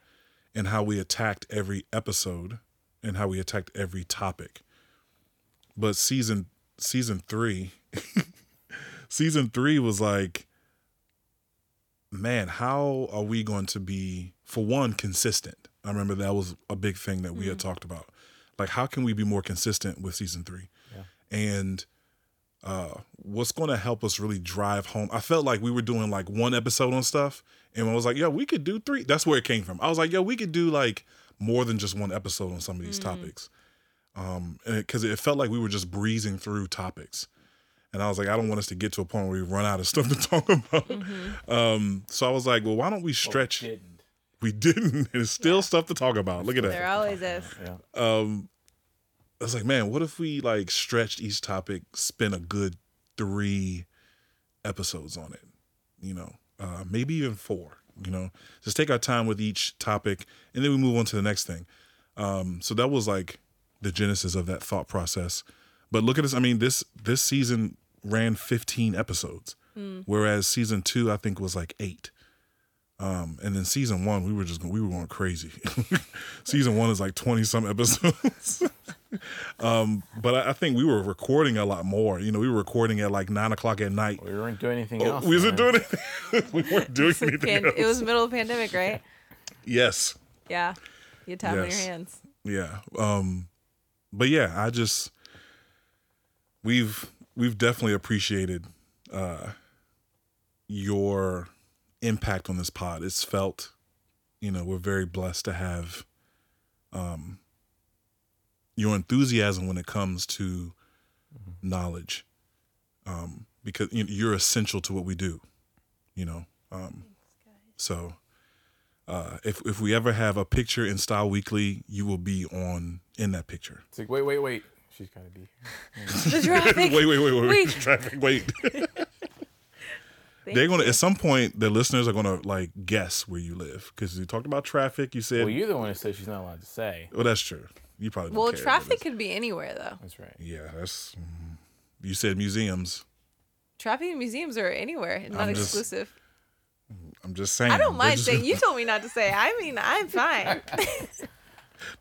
in how we attacked every episode and how we attacked every topic. But season season three, [laughs] season three was like, man, how are we going to be for one consistent? I remember that was a big thing that we had talked about. Like, how can we be more consistent with season three? And uh, what's going to help us really drive home? I felt like we were doing like one episode on stuff, and I was like, yo, we could do three. That's where it came from. I was like, yo, we could do like more than just one episode on some of these topics. Um, because it felt like we were just breezing through topics. And I was like, I don't want us to get to a point where we run out of stuff to [laughs] talk about. Um, so I was like, well, why don't we stretch? Didn't. We didn't. [laughs] There's still stuff to talk about. Look at that. There that. always is. Yeah. Um, I was like, man, what if we like stretched each topic, spend a good three episodes on it? You know, uh, maybe even four. You know, just take our time with each topic, and then we move on to the next thing. Um, so that was like the genesis of that thought process. But look at this. I mean, this this season ran 15 episodes, whereas season two I think was like eight. Um, and then season one we were just we were going crazy. [laughs] season one is like 20 some episodes. [laughs] um, but I, I think we were recording a lot more. You know, we were recording at like nine o'clock at night. We weren't doing anything Oh, else. we wasn't man. doing anything. [laughs] we weren't doing anything. Pan- else. it was middle of pandemic, right? yes. Yeah. You had time on your hands. Yeah. Um but yeah, I just we've we've definitely appreciated uh your impact on this pod. It's felt, you know, we're very blessed to have um your enthusiasm when it comes to knowledge. Um because you know, you're essential to what we do, you know. Um so uh, if if we ever have a picture in Style Weekly, you will be on in that picture. It's like, wait, wait, wait. She's got to be here. [laughs] The traffic. [laughs] wait, wait, wait, wait, wait. Wait. [laughs] Traffic, wait. Thank They're gonna you. at some point the listeners are gonna like guess where you live because you talked about traffic. You said, Well, you're the one who said she's not allowed to say. well, that's true. You probably don't Well, care, but traffic it's- could be anywhere though. That's right. Yeah, that's. mm, You said museums. Traffic and museums are anywhere, not I'm just- exclusive. I'm just saying. I don't They're mind just- saying. [laughs] You told me not to say. I mean, I'm fine. [laughs] [laughs]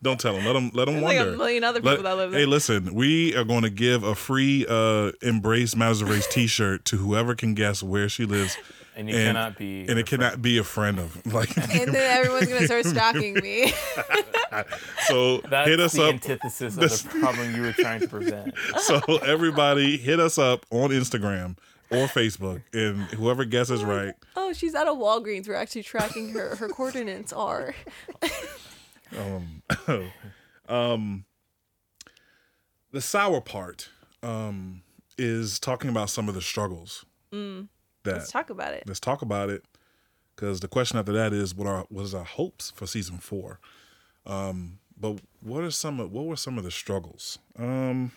Don't tell them. Let them. Let them There's like wonder. a million other Let- that live hey, listen. We are going to give a free uh, "Embrace Matters of Race" T-shirt to whoever can guess where she lives, [laughs] And you And- cannot be. and it cannot be a friend of. [laughs] Like, and then everyone's gonna start [laughs] stalking me. so That's hit us the up. antithesis of the problem you were trying to prevent. So everybody, hit us up on Instagram or Facebook, and whoever guesses right. oh, she's at a Walgreens. We're actually tracking her. Her coordinates are. [coughs] The sour part um, is talking about some of the struggles that Mm. Let's talk about it. let's talk about it because the question after that is what are what is our hopes for season four um but what are some of what were some of the struggles um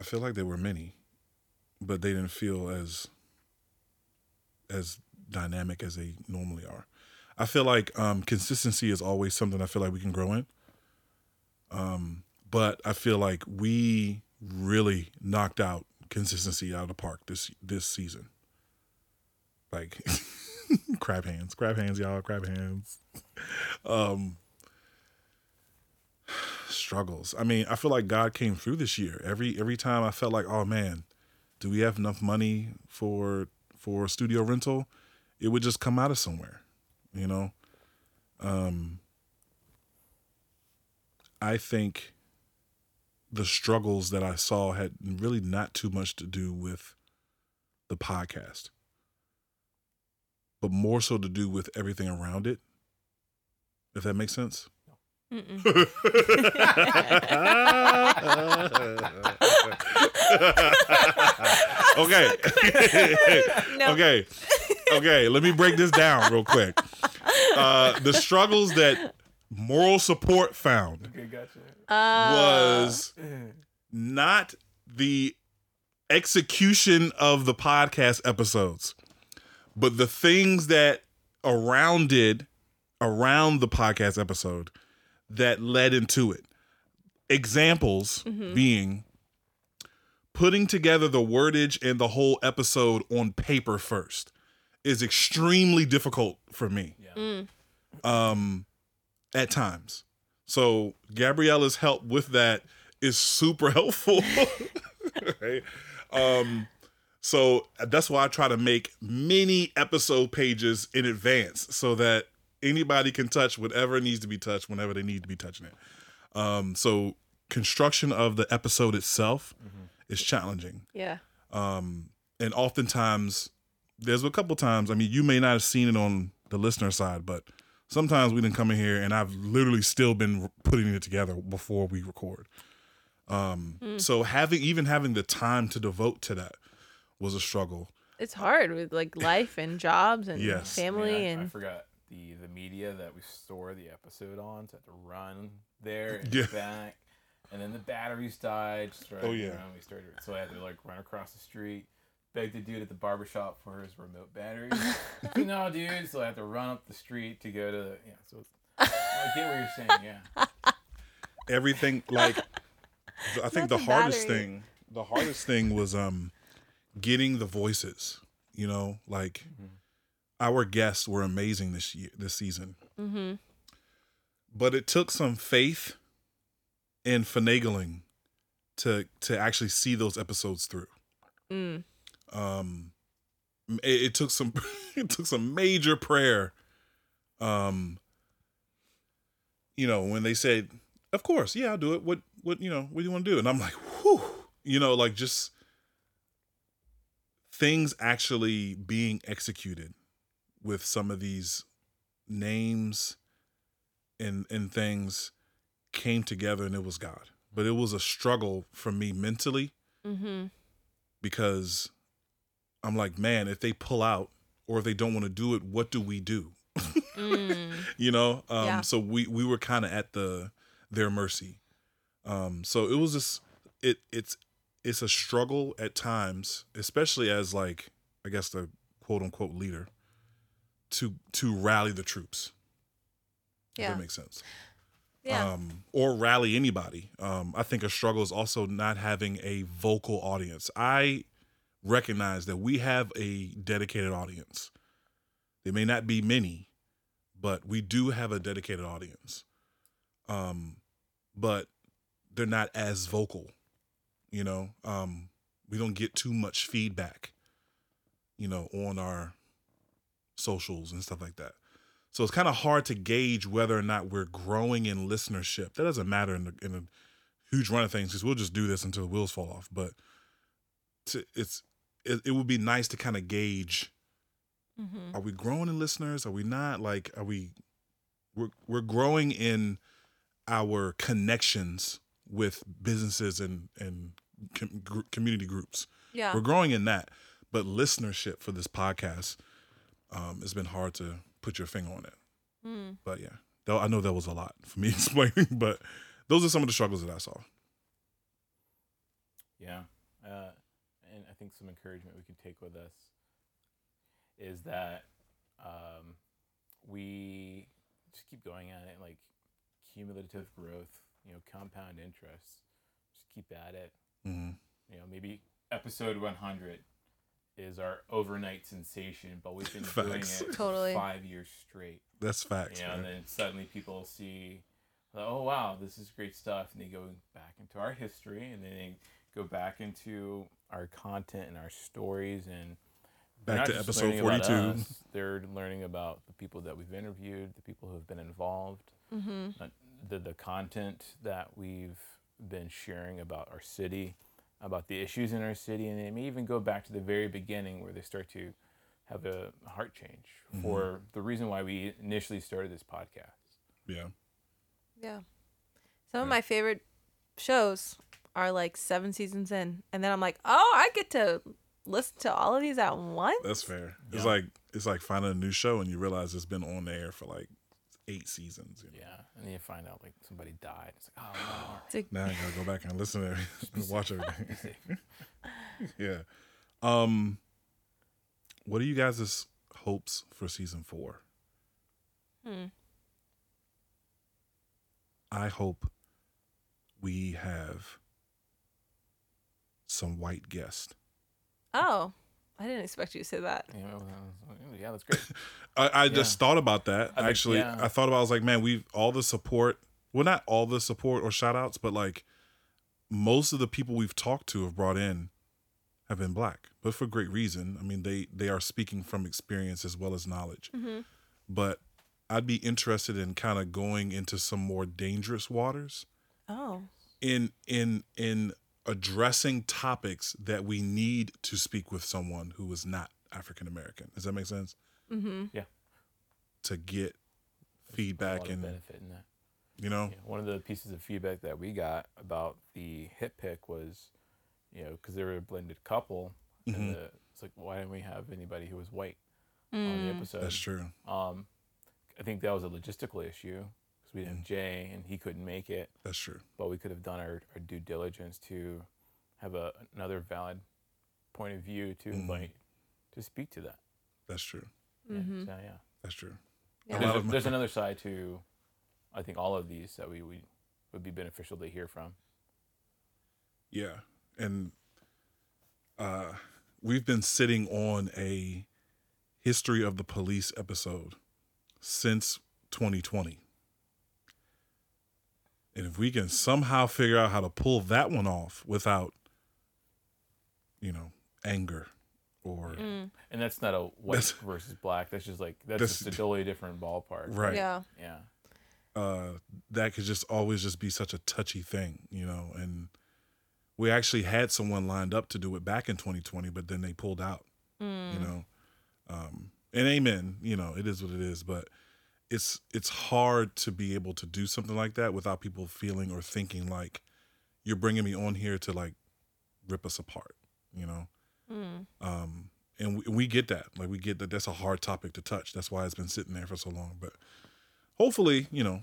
i feel like there were many but they didn't feel as as dynamic as they normally are i feel like um consistency is always something i feel like we can grow in um but i feel like we really knocked out consistency out of the park this this season. Like [laughs] crab hands, crab hands, y'all, crab hands. Um struggles. I mean, I feel like God came through this year. Every every time I felt like, oh man, do we have enough money for for studio rental? It would just come out of somewhere, you know. Um I think the struggles that I saw had really not too much to do with the podcast, but more so to do with everything around it. If that makes sense. [laughs] okay. [laughs] [laughs] Okay. Okay. Let me break this down real quick. Uh, the struggles that moral support found Okay, gotcha. Uh, was not the execution of the podcast episodes, but the things that surrounded around the podcast episode that led into it. Examples being putting together the wordage and the whole episode on paper first is extremely difficult for me Yeah. um at times. So Gabriela's help with that is super [laughs] helpful. right? Um so that's why I try to make many episode pages in advance so that anybody can touch whatever needs to be touched whenever they need to be touching it. Um so construction of the episode itself is challenging Yeah. Um, and oftentimes there's a couple times i mean you may not have seen it on the listener side but sometimes we didn't come in here and i've literally still been putting it together before we record um so having even having the time to devote to that was a struggle It's hard with like life and jobs and Yes. I, mean, family I- I and forgot the the media that we store the episode on, so I had to run there and [laughs] Yeah. back. And then the batteries died. Just right Oh, yeah. around we started, so I had to like run across the street, beg the dude at the barbershop for his remote batteries. [laughs] no, dude. So I had to run up the street to go to The, yeah. So it's, I get what you're saying. Yeah. [laughs] everything like i think Not the the hardest battery. thing the hardest thing was um getting the voices you know like our guests were amazing this year this season mm-hmm. but it took some faith and finagling to to actually see those episodes through mm. Um it, it took some [laughs] it took some major prayer um you know when they said of course yeah i'll do it. What what you know what do you want to do? And i'm like whew you know like just things actually being executed with some of these names and and things came together and it was god. But it was a struggle for me mentally Mm-hmm. because I'm like, man, if they pull out or if they don't want to do it, what do we do? Mm. [laughs] you know? Um Yeah. so we we were kind of at the their mercy. Um so it was just it it's it's a struggle at times, especially as like I guess the quote unquote leader to to rally the troops. If Yeah. that makes sense Yeah. um, or rally anybody. Um, I think a struggle is also not having a vocal audience. I recognize that we have a dedicated audience. They may not be many, but we do have a dedicated audience. Um, but they're not as vocal. You know, um, we don't get too much feedback. You know, on our socials and stuff like that. So it's kind of hard to gauge whether or not we're growing in listenership. That doesn't matter in, the, in a huge run of things because we'll just do this until the wheels fall off. But to, it's it, it would be nice to kind of gauge: mm-hmm. Are we growing in listeners? Are we not? Like, are we? We're we're growing in our connections with businesses and and com- gr- community groups. Yeah. We're growing in that, but listenership for this podcast, um, it's been hard to put your finger on it. Mm. But yeah, though I know that was a lot for me [laughs] explaining, but those are some of the struggles that I saw. Yeah. Uh, and I think some encouragement we can take with us is that um, we just keep going at it, like cumulative growth, you know, compound interest. Just keep at it. hmm You know, maybe episode 100 is our overnight sensation, but we've been [laughs] doing it Totally. for five years straight. That's facts. You know, and then suddenly people see, oh wow, this is great stuff, and they go back into our history, and then they go back into our content and our stories, and Back not to episode learning about 42. us, they're learning about the people that we've interviewed, the people who have been involved, Mm-hmm. uh, the the content that we've been sharing about our city, about the issues in our city, and they may even go back to the very beginning where they start to have a heart change Mm-hmm. for the reason why we initially started this podcast. yeah. Yeah. Some of my favorite shows are like seven seasons in, and then I'm like, oh, I get to listen to all of these at once. That's fair. It's like it's like finding a new show and you realize it's been on air for like eight seasons. You know? Yeah, and then you find out like somebody died. It's like, oh [gasps] It's like, Now I gotta go back and listen to [laughs] and watch everything. [laughs] [laughs] yeah. Um what are you guys' hopes for season four? hmm. I hope we have some white guest. Oh, I didn't expect you to say that. no. You know, uh, yeah, that's great. [laughs] I, I just thought about that. I think- Actually, yeah. I thought about I was like, man, we've all the support. Well, not all the support or shout outs, but like most of the people we've talked to have brought in have been black, but for great reason. I mean, they they are speaking from experience as well as knowledge. But I'd be interested in kind of going into some more dangerous waters Oh, in in in addressing topics that we need to speak with someone who is not African American. Does that make sense? mm-hmm. Yeah. To get a feedback lot of and benefit in that. you know, Yeah, one of the pieces of feedback that we got about the hit pick was, you know, because they were a blended couple, Mhm. and the, it's like, why didn't we have anybody who was white on Mm. the episode? that's true. Um, I think that was a logistical issue because we didn't Mm. have Jay and he couldn't make it, That's true. but we could have done our, our due diligence to have a, another valid point of view to Mhm. invite to speak to that. That's true. Yeah, Mhm. so, yeah. That's true. Yeah. There's, a- my- there's another side to, I think, all of these that we, we would be beneficial to hear from. Yeah. And uh we've been sitting on a history of the police episode since 2020. And if we can somehow figure out how to pull that one off without you know, anger or Mm. And that's not a white That's- [laughs] versus black. That's just like that's, That's- just a totally different ballpark. right. Yeah. Yeah. uh, that could just always just be such a touchy thing, you know. And we actually had someone lined up to do it back in 2020, but then they pulled out, Mm. you know. Um, and amen, you know, it is what it is. But it's it's hard to be able to do something like that without people feeling or thinking like you're bringing me on here to like rip us apart, you know. Mm. Um, and we, we get that. Like we get that that's a hard topic to touch. That's why it's been sitting there for so long. But hopefully, you know,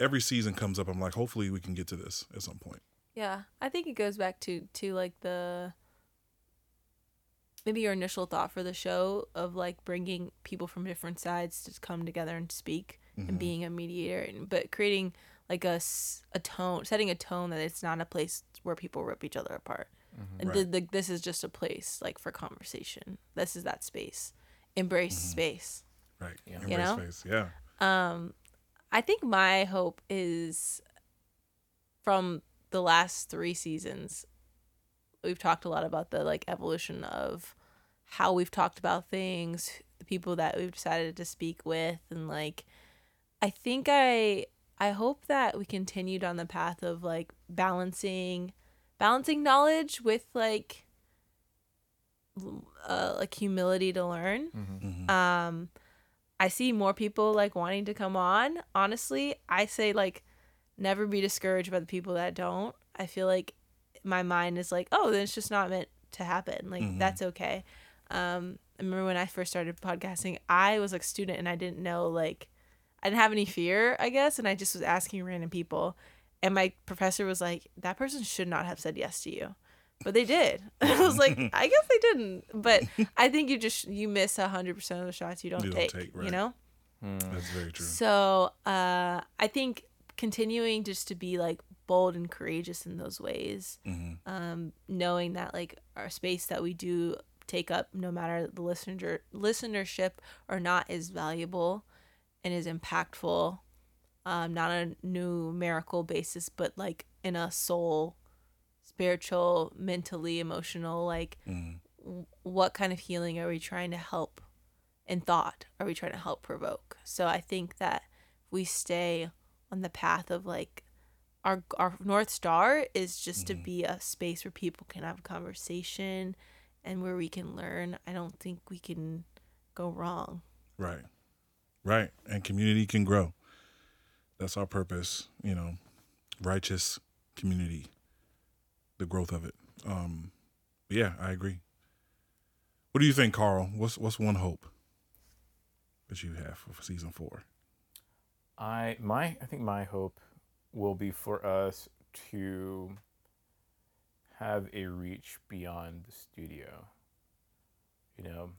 every season comes up. I'm like, hopefully we can get to this at some point. Yeah, I think it goes back to to like the maybe your initial thought for the show of like bringing people from different sides to come together and speak Mhm. and being a mediator and but creating like a, a tone setting a tone that it's not a place where people rip each other apart and Right. the, the, this is just a place like for conversation this is that space embrace space Right. Yeah. Embrace You know? space. Yeah. um i think my hope is from the last three seasons we've talked a lot about the like evolution of how we've talked about things the people that we've decided to speak with and like i think i i hope that we continued on the path of like balancing balancing knowledge with like uh, like humility to learn. Mhm. um i see more people like wanting to come on. Honestly i say like never be discouraged by the people that don't. I feel like my mind is like oh then it's just not meant to happen. Like Mhm. that's okay. Um i remember when i first started podcasting i was like a student and i didn't know like i didn't have any fear i guess and i just was asking random people. And my professor was like that person should not have said yes to you. But they did. [laughs] I was like [laughs] i guess they didn't. But i think you just you miss a hundred percent of the shots you don't, You don't take, take, you right. know? That's very true. so uh i think continuing just to be like bold and courageous in those ways hmm um knowing that like our space that we do take up no matter the listener listenership or not is valuable and is impactful um not a numerical basis but like in a soul spiritual mentally emotional like hmm w- what kind of healing are we trying to help in thought? Are we trying to help provoke? So i think that if we stay on the path of like our our north star is just to be a space where people can have a conversation and where we can learn i don't think we can go wrong Right. Right. And community can grow. That's our purpose, you know, righteous community, the growth of it. Um, yeah, I agree. What do you think, Carl? What's what's one hope that you have for season four? I my I think my hope will be for us to have a reach beyond the studio. You know,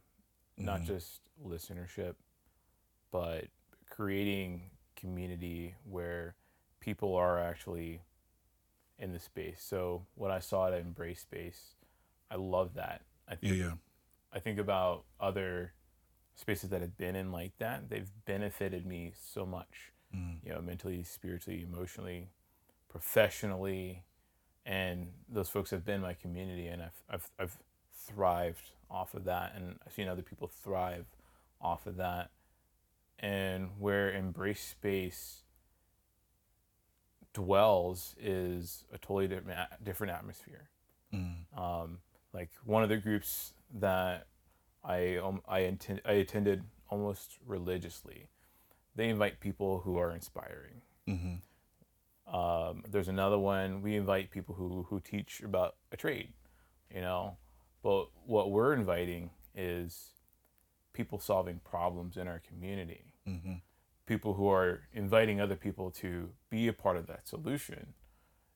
not Mhm. just listenership, but creating community where people are actually in the space. So what I saw it at Embrace Space, I love that. I Yeah, yeah. I think about other spaces that have been in like that. They've benefited me so much, Mm. you know, mentally, spiritually, emotionally, professionally, and those folks have been my community, and I've I've I've thrived off of that, and I've seen other people thrive off of that, and where embrace space dwells is a totally different different atmosphere Mm. um, like one of the groups that I um, I, attend, I attended almost religiously. They invite people who are inspiring. Mm-hmm. Um, there's another one we invite people who who teach about a trade, you know. But what we're inviting is people solving problems in our community. Mm-hmm. People who are inviting other people to be a part of that solution,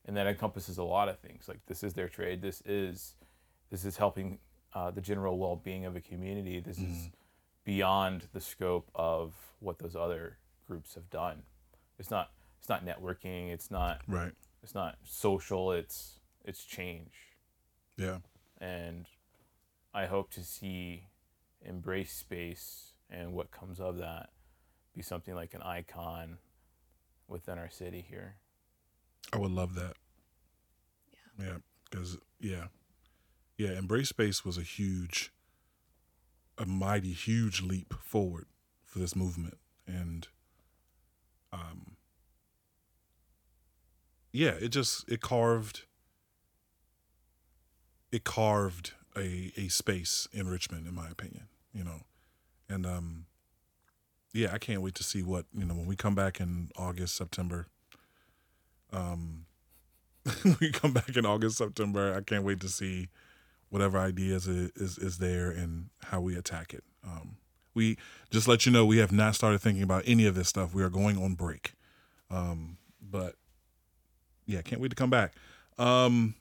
and that encompasses a lot of things. Like this is their trade. This is this is helping uh, the general well-being of a community. This is beyond the scope of what those other groups have done. It's not it's not networking. It's not Right. it's not social. It's it's change, Yeah. and I hope to see embrace space and what comes of that be something like an icon within our city here. I would love that. Yeah. Yeah. Because, yeah. Yeah. Embrace Space was a huge, a mighty, huge leap forward for this movement. And, um, yeah, it just, it carved, it carved a, a space in Richmond, in my opinion, you know. And, um, yeah, I can't wait to see what, you know, when we come back in August, September, um, [laughs] we come back in August, September. I can't wait to see whatever ideas is is, is there and how we attack it. Um, we just let you know we have not started thinking about any of this stuff. We are going on break, um, but yeah, can't wait to come back. Um,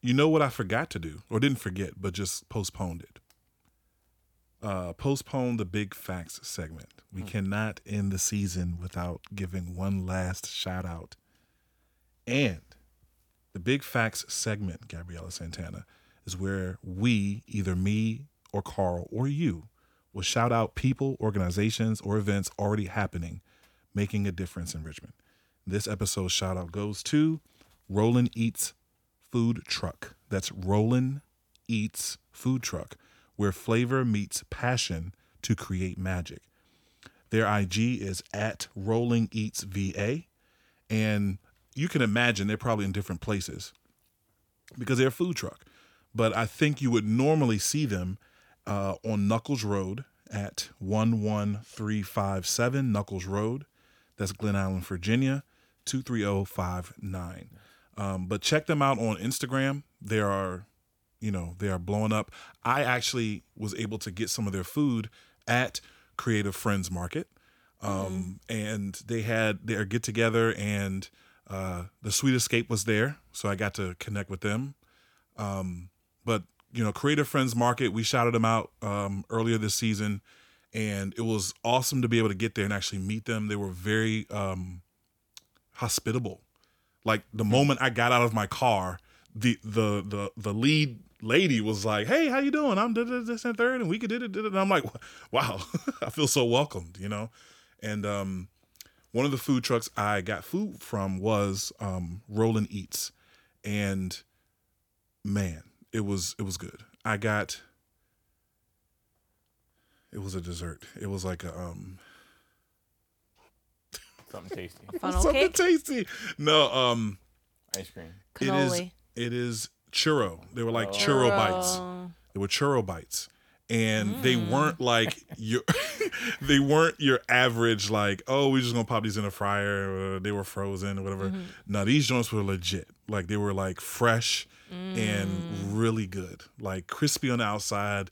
you know what I forgot to do, or didn't forget, but just postponed it. Uh, postpone the big facts segment. We cannot end the season without giving one last shout out and the Big Facts segment, Gabriela Santana, is where we, either me or Carl or you, will shout out people, organizations, or events already happening, making a difference in Richmond. This episode's shout out goes to Rollineatz Food Truck. That's Roland Eats Food Truck, where flavor meets passion to create magic. Their IG is at Rollineatz VA. And you can imagine they're probably in different places because they're a food truck. But I think you would normally see them uh, on Nuckols Road at 11357 Nuckols Road. That's Glen Allen, Virginia, 23059. Um, but check them out on Instagram. They are, you know, they are blowing up. I actually was able to get some of their food at Creative Friends Market. Um, and they had their get together and uh, the Sweet Escape was there, so I got to connect with them. Um, but you know, Creative Friends Market, we shouted them out um, earlier this season, and it was awesome to be able to get there and actually meet them. They were very um, hospitable. Like the moment I got out of my car, the the the the lead lady was like, "Hey, how you doing? I'm this and third, and we could do it." And I'm like, [laughs] "Wow, [laughs] I feel so welcomed," you know. And um, one of the food trucks I got food from was um, Rollineatz, and man, it was it was good. I got it was a dessert. It was like a um Something tasty. Funnel something cake, tasty. No, um, Ice cream. it is cannoli, it is churro. They were like churro bites. They were churro bites. And they weren't like your [laughs] they weren't your average like, oh, we're just gonna pop these in a fryer, or they were frozen or whatever. No, these joints were legit. Like they were like fresh and really good. Like crispy on the outside,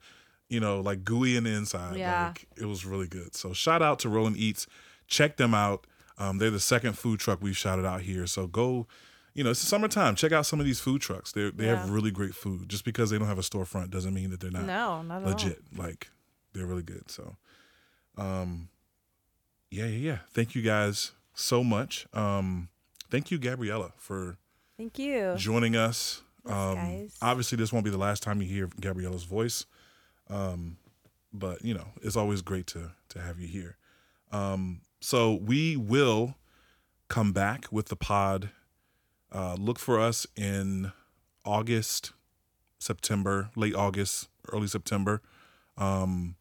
you know, like gooey in the inside. Yeah. Like it was really good. So shout out to Rollineatz. Check them out. Um, they're the second food truck we've shouted out here. So go, you know, it's summertime. Check out some of these food trucks. They they have Yeah. really great food. Just because they don't have a storefront doesn't mean that they're not No, not legit. Like they're really good. So, um, yeah, yeah, yeah. Thank you guys so much. Um, thank you, Gabriela, for. Thank you. joining us. Yes, Um, guys. obviously, this won't be the last time you hear Gabriela's voice, um, but you know it's always great to to have you here. Um, so we will come back with the pod. Uh, look for us in August, September, late August, early September. Um,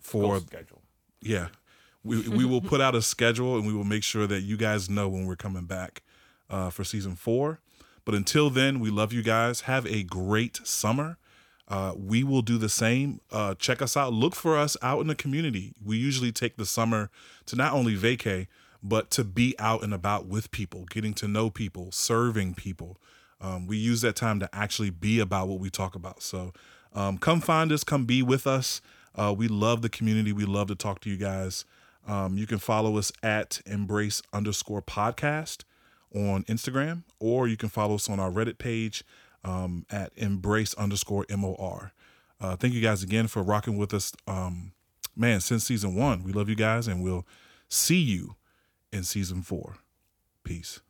for Ghost schedule. yeah we we will put out a schedule and we will make sure that you guys know when we're coming back uh, for season four but until then we love you guys. Have a great summer. Uh, we will do the same. Uh, check us out. Look for us out in the community. We usually take the summer to not only vacay but to be out and about with people getting to know people serving people. Um, we use that time to actually be about what we talk about. So um, come find us come be with us. Uh, we love the community. We love to talk to you guys. Um, you can follow us at embrace underscore podcast on instagram or you can follow us on our reddit page um, at embrace underscore mor uh, thank you guys again for rocking with us. Um, man since season one we love you guys and we'll see you in season four. Peace